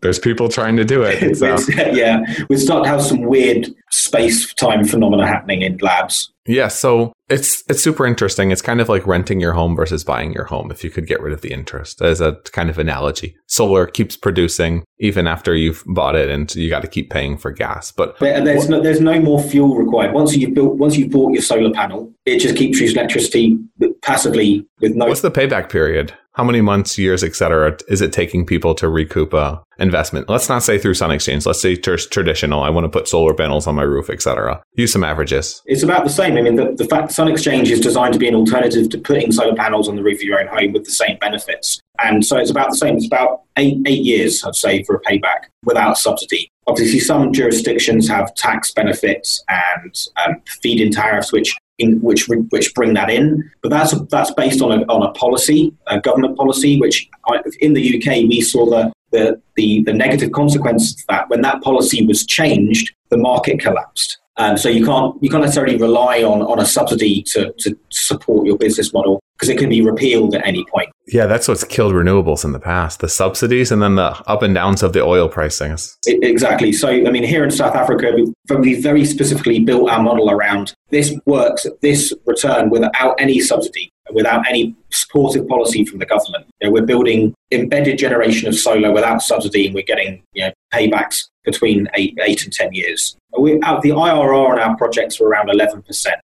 there's people trying to do it. So. yeah, we start to have some weird space time phenomena happening in labs. Yeah, so it's it's super interesting. It's kind of like renting your home versus buying your home. If you could get rid of the interest, as a kind of analogy, solar keeps producing even after you've bought it, and you got to keep paying for gas. But, but uh, there's no, there's no more fuel required once you've built once you've bought your solar panel. It just keeps using electricity passively with no. What's the payback period? How many months, years, et cetera, is it taking people to recoup a investment? Let's not say through Sun Exchange. Let's say tr- traditional. I want to put solar panels on my roof, et cetera. Use some averages. It's about the same. I mean, the, the fact Sun Exchange is designed to be an alternative to putting solar panels on the roof of your own home with the same benefits. And so it's about the same. It's about eight, eight years, I'd say, for a payback without subsidy. obviously some jurisdictions have tax benefits and um, feed-in tariffs, which in, which which bring that in. But that's that's based on a on a policy, a government policy, which in the UK we saw the the, the, the negative consequence of that when that policy was changed, the market collapsed. Um, so you can't you can't necessarily rely on, on a subsidy to, to support your business model because it can be repealed at any point. Yeah, that's what's killed renewables in the past: the subsidies and then the up and downs of the oil pricings. It, exactly. So, I mean, here in South Africa, we very specifically built our model around this works this return without any subsidy, without any supportive policy from the government. You know, we're building embedded generation of solar without subsidy, and we're getting you know, paybacks between eight, eight and ten years. We, the IRR on our projects were around 11%,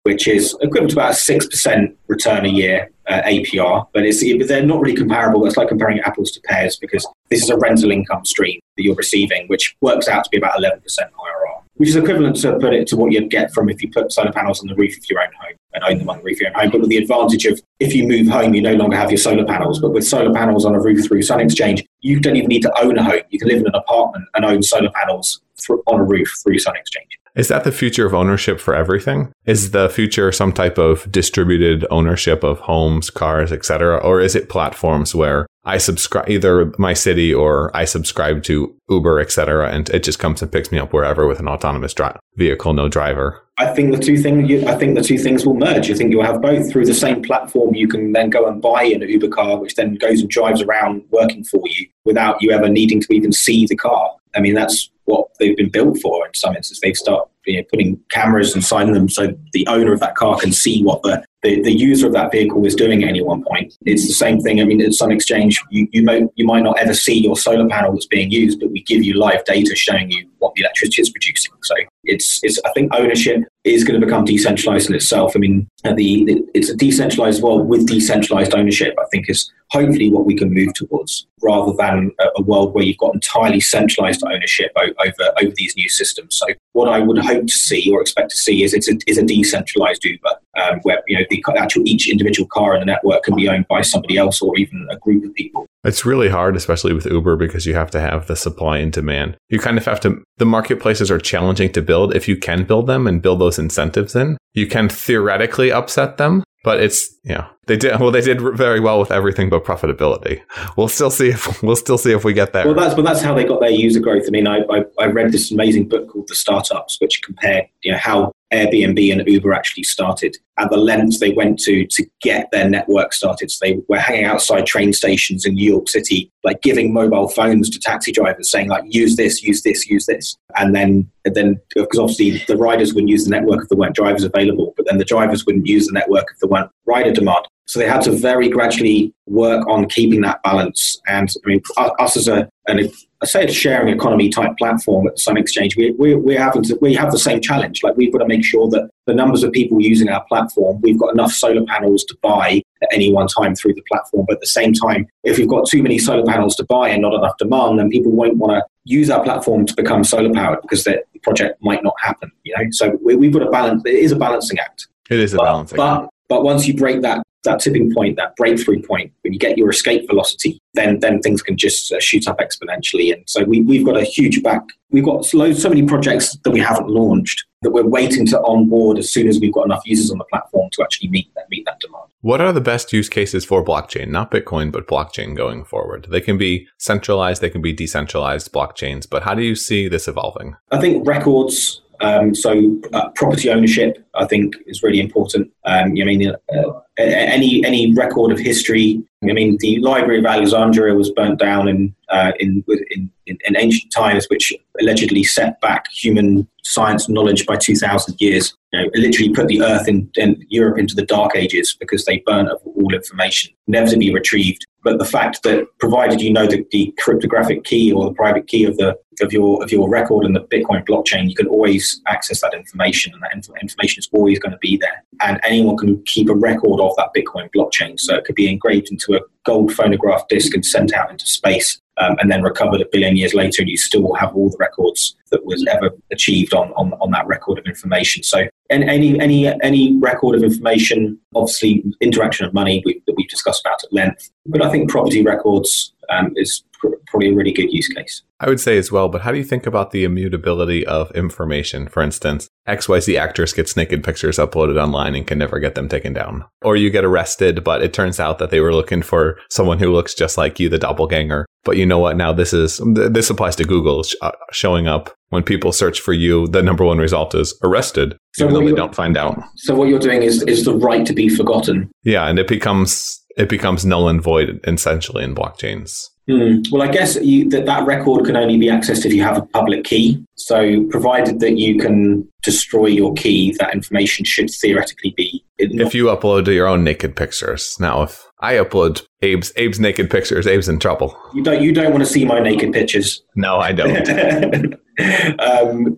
which is equivalent to about a 6% return a year uh, APR. But it's, they're not really comparable. It's like comparing apples to pears because this is a rental income stream that you're receiving, which works out to be about 11% IRR, which is equivalent to put it to what you'd get from if you put solar panels on the roof of your own home and own the roof of your own home. But with the advantage of if you move home, you no longer have your solar panels. But with solar panels on a roof through Sun Exchange, you don't even need to own a home. You can live in an apartment and own solar panels on a roof through Sun Exchange. Is that the future of ownership for everything? Is the future some type of distributed ownership of homes, cars, etc., or is it platforms where I subscribe either my city or I subscribe to Uber, etc., and it just comes and picks me up wherever with an autonomous dri- vehicle, no driver? I think the two things. I think the two things will merge. I think you'll have both through the same platform. You can then go and buy an Uber car, which then goes and drives around working for you without you ever needing to even see the car. I mean, that's what they've been built for in some instances. They've started you know, putting cameras and them so the owner of that car can see what the, the, the, user of that vehicle is doing at any one point. It's the same thing. I mean, at Sun Exchange, you, you, might, you might not ever see your solar panel that's being used, but we give you live data showing you what the electricity is producing. So it's, it's I think ownership is going to become decentralized in itself. I mean, the, it's a decentralized world with decentralized ownership, I think is hopefully what we can move towards rather than a, a world where you've got entirely centralized ownership over, over these new systems. So what I would hope to see or expect to see is it's a, is a decentralized Uber um, where you know the actual each individual car in the network can be owned by somebody else or even a group of people. It's really hard, especially with Uber, because you have to have the supply and demand. You kind of have to, the marketplaces are challenging to build. If you can build them and build those incentives in, you can theoretically upset them, but it's yeah. They did well they did very well with everything but profitability. We'll still see if we'll still see if we get there. Well that's but that's how they got their user growth. I mean i i, I read this amazing book called the Upstarts which compared you know how Airbnb and Uber actually started and the lengths they went to to get their network started. So they were hanging outside train stations in New York City, like giving mobile phones to taxi drivers, saying like, use this, use this, use this. And then, and then because obviously the riders wouldn't use the network if there weren't drivers available, but then the drivers wouldn't use the network if there weren't rider demand. So they had to very gradually work on keeping that balance. And I mean, us as a, an, I say a sharing economy type platform at Sun Exchange, we, we, having to, we have the same challenge. Like we've got to make sure that the numbers of people using our platform, we've got enough solar panels to buy at any one time through the platform. But at the same time, if we've got too many solar panels to buy and not enough demand, then people won't want to use our platform to become solar powered because the project might not happen. You know, so we, we've got a balance. It is a balancing act. It is a but, balancing but, act. But once you break that that tipping point, that breakthrough point, when you get your escape velocity, then then things can just uh, shoot up exponentially. And so we, we've got a huge back. We've got loads, so many projects that we haven't launched that we're waiting to onboard as soon as we've got enough users on the platform to actually meet that meet that demand. What are the best use cases for blockchain? Not Bitcoin, but blockchain going forward. They can be centralized, they can be decentralized blockchains. But how do you see this evolving? I think records um, so uh, property ownership, I think, is really important. Um, I mean, uh, any any record of history. I mean, the Library of Alexandria was burnt down in uh, in, in, in ancient times, which allegedly set back human science knowledge by two thousand years. You know, literally put the Earth in, in Europe into the Dark Ages because they burnt all information, never to be retrieved. But the fact that provided you know the, the cryptographic key or the private key of the of your of your record in the Bitcoin blockchain, you can always access that information, and that inf- information is always going to be there. And anyone can keep a record of that Bitcoin blockchain, so it could be engraved into a gold phonograph disc and sent out into space um, and then recovered a billion years later, and you still have all the records that was ever achieved on, on, on that record of information. So, and any any any record of information, obviously, interaction of money we, that we've discussed about at length. But I think property records um, is probably a really good use case. I would say as well, but how do you think about the immutability of information? For instance, XYZ actress gets naked pictures uploaded online and can never get them taken down. Or you get arrested, but it turns out that they were looking for someone who looks just like you, the doppelganger. But you know what? Now this is, this applies to Google sh- uh, showing up when people search for you. The number one result is arrested, so even though they don't find out. So what you're doing is, is the right to be forgotten. Yeah. And it becomes, it becomes null and void essentially in blockchains. Hmm. Well, I guess you, that that record can only be accessed if you have a public key. So, provided that you can destroy your key, that information should theoretically be. If you upload your own naked pictures, now if I upload Abe's Abe's naked pictures, Abe's in trouble. You don't you don't want to see my naked pictures. No, I don't. um,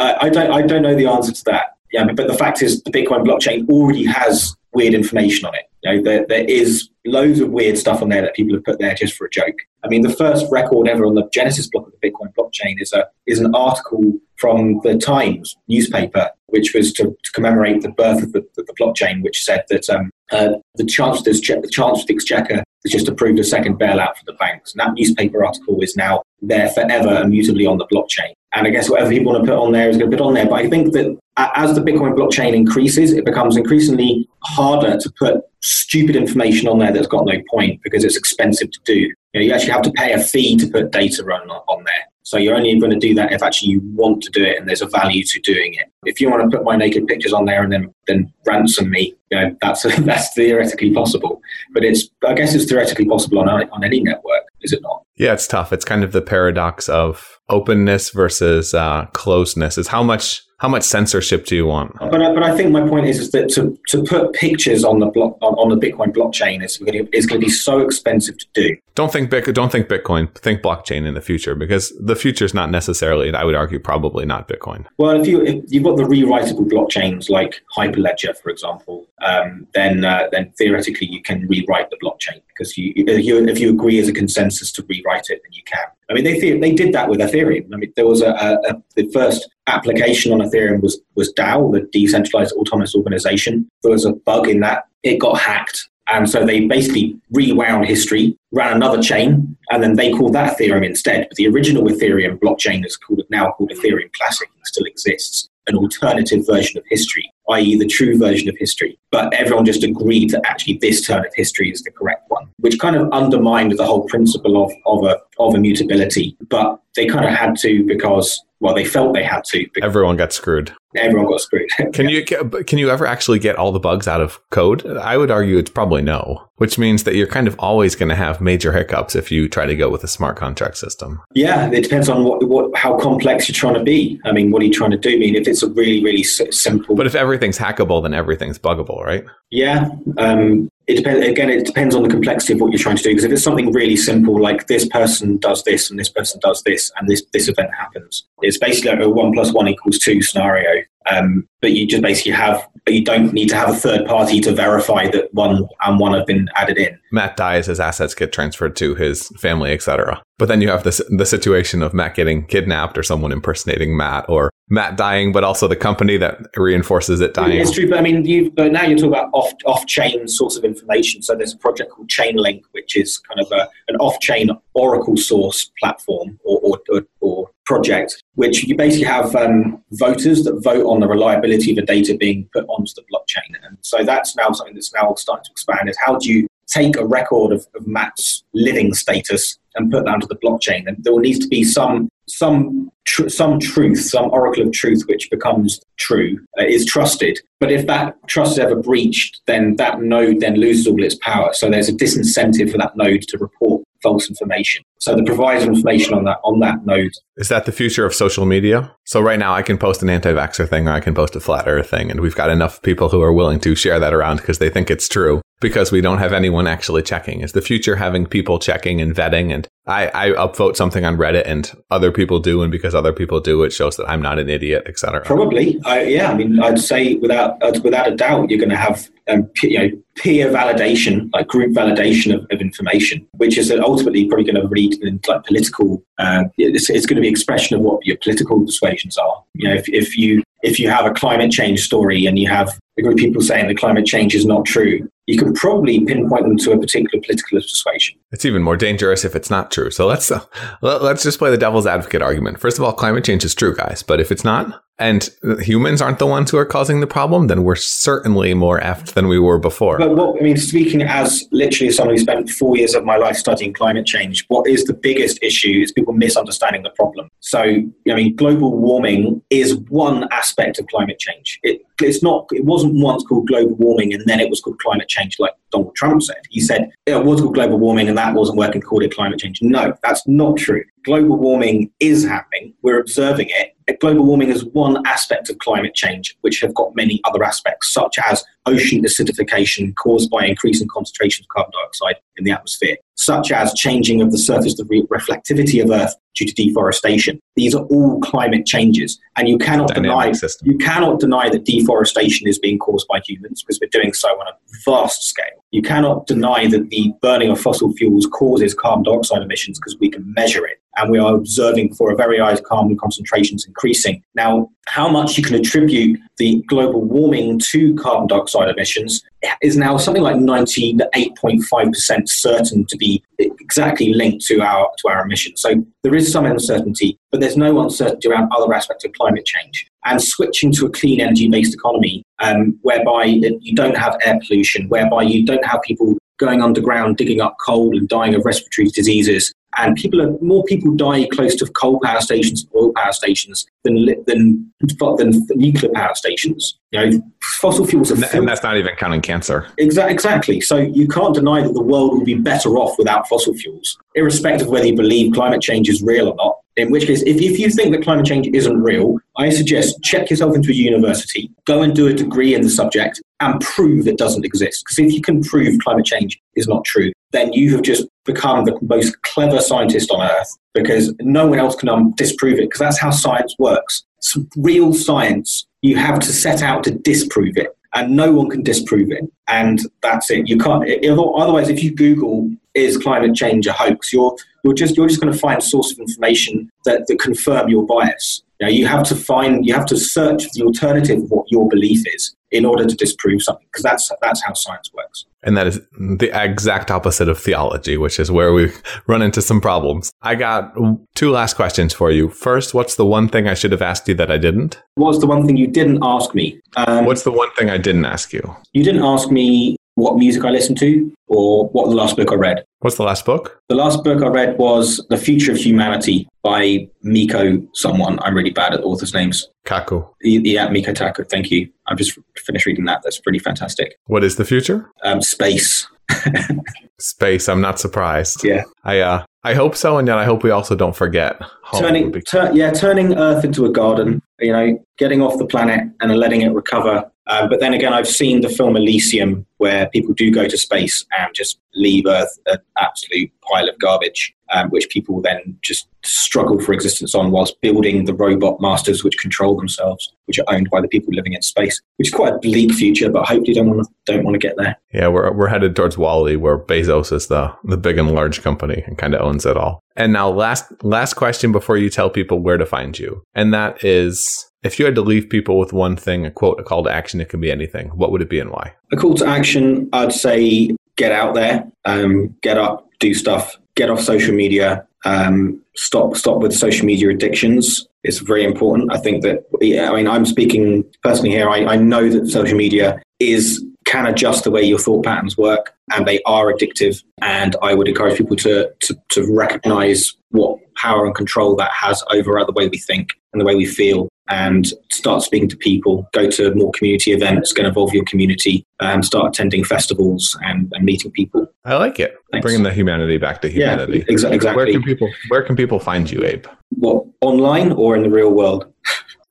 I, I don't I don't know the answer to that. Yeah, but, the fact is, the Bitcoin blockchain already has weird information on it. You know, there, there is loads of weird stuff on there that people have put there just for a joke. I mean, the first record ever on the Genesis block of the Bitcoin blockchain is a is an article from the Times newspaper, which was to, to commemorate the birth of the, the, the blockchain, which said that um, uh, the Chancellor's the Chancellor's Exchequer has just approved a second bailout for the banks, and that newspaper article is now there forever and mutably on the blockchain. And I guess whatever people want to put on there is going to put on there. But I think that as the Bitcoin blockchain increases, it becomes increasingly harder to put stupid information on there that's got no point because it's expensive to do. You, know, you actually have to pay a fee to put data on, on there. So you're only going to do that if actually you want to do it and there's a value to doing it. If you want to put my naked pictures on there and then then ransom me, you know, that's that's theoretically possible. But it's I guess it's theoretically possible on on any network, is it not? Yeah, it's tough. It's kind of the paradox of openness versus uh, closeness. Is how much how much censorship do you want? But, but I think my point is, is that to, to put pictures on the block on, on the Bitcoin blockchain is going, to, is going to be so expensive to do. Don't think don't think Bitcoin. Think blockchain in the future because the future is not necessarily. I would argue probably not Bitcoin. Well, if you if you've got the rewritable blockchains like Hyperledger, for example, um, then uh, then theoretically you can rewrite the blockchain because you, you if you agree as a consensus to rewrite it, then you can. I mean, they they did that with Ethereum. I mean, there was a, a, the first application on Ethereum was was DAO, the decentralized autonomous organization. There was a bug in that; it got hacked, and so they basically rewound history, ran another chain, and then they called that Ethereum instead. But the original Ethereum blockchain is called now called Ethereum Classic and still exists an alternative version of history, i.e., the true version of history. But everyone just agreed that actually this turn of history is the correct one, which kind of undermined the whole principle of, of, a, of immutability. But they kind of had to because, well, they felt they had to. Everyone got screwed. Everyone got screwed. can you can you ever actually get all the bugs out of code? I would argue it's probably no, which means that you're kind of always going to have major hiccups if you try to go with a smart contract system. Yeah, it depends on what, what how complex you're trying to be. I mean, what are you trying to do? I mean, if it's a really really simple, but if everything's hackable, then everything's buggable, right? Yeah, um, it depends again it depends on the complexity of what you're trying to do because if it's something really simple like this person does this and this person does this and this this event happens it's basically like a one plus one equals two scenario. Um, but you just basically have you don't need to have a third party to verify that one and one have been added in. Matt dies his assets get transferred to his family etc but then you have this the situation of matt getting kidnapped or someone impersonating matt or matt dying but also the company that reinforces it dying it's true but i mean you but now you're talking about off off chain source of information so there's a project called chainlink which is kind of a, an off chain oracle source platform or, or, or, or project, which you basically have um, voters that vote on the reliability of the data being put onto the blockchain. And so that's now something that's now starting to expand is how do you take a record of, of Matt's living status and put that onto the blockchain? And there needs to be some some tr- some truth, some oracle of truth, which becomes true, uh, is trusted. But if that trust is ever breached, then that node then loses all its power. So there's a disincentive for that node to report false information. So the provider information on that on that node. Is that the future of social media? So right now I can post an anti-vaxxer thing or I can post a flat earth thing and we've got enough people who are willing to share that around because they think it's true because we don't have anyone actually checking. Is the future having people checking and vetting and I, I upvote something on Reddit and other people do and because other people do it shows that I'm not an idiot, etc. Probably. yeah, I mean I'd say without without a doubt you're going to have um, you know peer validation, like group validation of, of information, which is ultimately probably going to lead in like political. Uh, it's, it's, going to be expression of what your political persuasions are. You know, if, if you if you have a climate change story and you have a group of people saying that climate change is not true, you could probably pinpoint them to a particular political persuasion. It's even more dangerous if it's not true. So let's uh, let's just play the devil's advocate argument. First of all, climate change is true, guys. But if it's not, and humans aren't the ones who are causing the problem, then we're certainly more effed than we were before. But what I mean, speaking as literally someone who spent four years of my life studying climate change, what is the biggest issue is people misunderstanding the problem. So, I mean, global warming is one aspect of climate change. It, it's not. It wasn't once called global warming and then it was called climate change, like Donald Trump said. He said it was called global warming and that wasn't working. Called it climate change. No, that's not true. Global warming is happening. We're observing it global warming is one aspect of climate change, which have got many other aspects, such as ocean acidification caused by increasing concentrations of carbon dioxide in the atmosphere, such as changing of the surface of the reflectivity of Earth due to deforestation. These are all climate changes, and you cannot Dynamic deny system. you cannot deny that deforestation is being caused by humans because we're doing so on a vast scale. You cannot deny that the burning of fossil fuels causes carbon dioxide emissions because we can measure it and we are observing for a very high carbon concentrations increasing. Now, how much you can attribute the global warming to carbon dioxide emissions is now something like 98.5% certain to be exactly linked to our to our emissions. So there is some uncertainty, but there's no uncertainty around other aspects of climate change. And switching to a clean energy based economy, um, whereby you don't have air pollution, whereby you don't have people going underground digging up coal and dying of respiratory diseases, and people are more people die close to coal power stations, oil power stations than than than nuclear power stations. You know, fossil fuels are, and that's not even counting cancer. Exactly, exactly. So you can't deny that the world will be better off without fossil fuels, irrespective of whether you believe climate change is real or not. In which case, if, if you think that climate change isn't real, I suggest check yourself into a university, go and do a degree in the subject, and prove it doesn't exist. Because if you can prove climate change is not true, then you have just become the most clever scientist on earth because no one else can um, disprove it because that's how science works. It's real science, you have to set out to disprove it and no one can disprove it. And that's it. You can't. Otherwise, if you Google "is climate change a hoax," you're you're just you're just going to find source of information that, that confirm your bias. You, know, you have to find you have to search the alternative of what your belief is in order to disprove something because that's that's how science works. And that is the exact opposite of theology, which is where we run into some problems. I got two last questions for you. First, what's the one thing I should have asked you that I didn't? What's the one thing you didn't ask me? Um, what's the one thing I didn't ask you? You didn't ask me what music I listened to or what the last book I read. What's the last book? The last book I read was The Future of Humanity by Miko someone. I'm really bad at authors' names. Kaku. Yeah, Miko Kaku. Thank you. I've just finished reading that. That's pretty fantastic. What is the future? Um, space. space. I'm not surprised. Yeah. I uh, I hope so, and yet I hope we also don't forget turning. Be- tur- yeah, turning Earth into a garden. You know, getting off the planet and letting it recover uh, but then again, I've seen the film Elysium where people do go to space and just leave Earth an absolute pile of garbage, um, which people then just struggle for existence on whilst building the robot masters which control themselves, which are owned by the people living in space, which is quite a bleak future, but hopefully don't want to don't want to get there. Yeah, we're we're headed towards WALL-E, where Bezos is the the Buy n Large company and kind of owns it all. And now, last last question before you tell people where to find you, and that is if you had to leave people with one thing, a quote, a call to action, it can be anything. What would it be and why? A call to action, I'd say get out there, um, get up, do stuff, get off social media, um, stop stop with social media addictions. It's very important. I think that yeah, I mean I'm speaking personally here. I, I know that social media is can adjust the way your thought patterns work and they are addictive and i would encourage people to, to, to recognize what power and control that has over the way we think and the way we feel and start speaking to people, go to more community events, get involved your community, um, start attending festivals and, and, meeting people. I like it. Thanks. Bringing the humanity back to humanity. Yeah, exa- exactly. Where can people Where can people find you, Abe? What online or in the real world?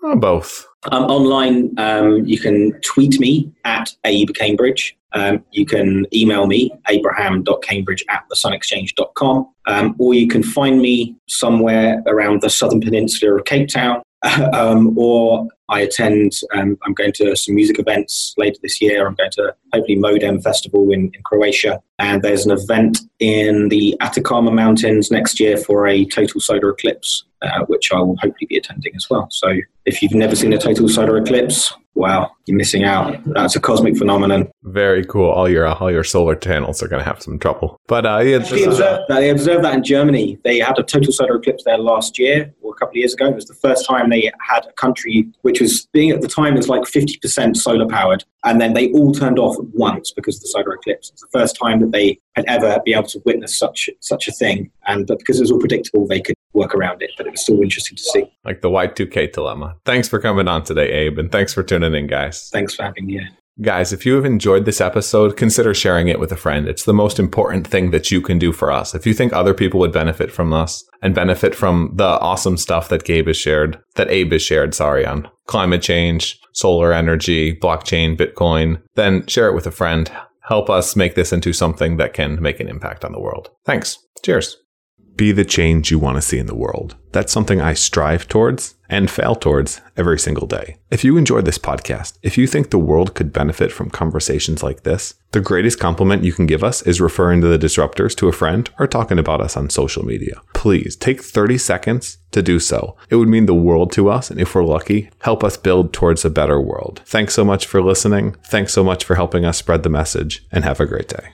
Oh, both. Um, online, um, you can tweet me at Abe Cambridge. Um, you can email me, abraham.cambridge at thesunexchange.com, um, or you can find me somewhere around the southern peninsula of Cape Town, um, or I attend, um, I'm going to some music events later this year. I'm going to hopefully Modem Festival in, in Croatia. And there's an event in the Atacama Mountains next year for a total solar eclipse, uh, which I will hopefully be attending as well. So if you've never seen a total solar eclipse, wow, you're missing out. That's a cosmic phenomenon. Very cool. All your all your solar panels are going to have some trouble. But uh, yeah, they observed, that, they observed that in Germany. They had a total solar eclipse there last year or a couple of years ago. It was the first time they had a country which was being at the time was like 50% solar powered, and then they all turned off at once because of the solar eclipse. It's the first time that they had ever been able to witness such such a thing, and but because it was all predictable, they could work around it. But it was still interesting to see. Like the Y2K dilemma. Thanks for coming on today, Abe, and thanks for tuning in, guys. Thanks for having me. Guys, if you have enjoyed this episode, consider sharing it with a friend. It's the most important thing that you can do for us. If you think other people would benefit from us and benefit from the awesome stuff that Gabe has shared, that Abe has shared, sorry, on climate change, solar energy, blockchain, Bitcoin, then share it with a friend. Help us make this into something that can make an impact on the world. Thanks. Cheers. Be the change you want to see in the world. That's something I strive towards and fail towards every single day. If you enjoyed this podcast, if you think the world could benefit from conversations like this, the greatest compliment you can give us is referring to the disruptors to a friend or talking about us on social media. Please take 30 seconds to do so. It would mean the world to us, and if we're lucky, help us build towards a better world. Thanks so much for listening. Thanks so much for helping us spread the message, and have a great day.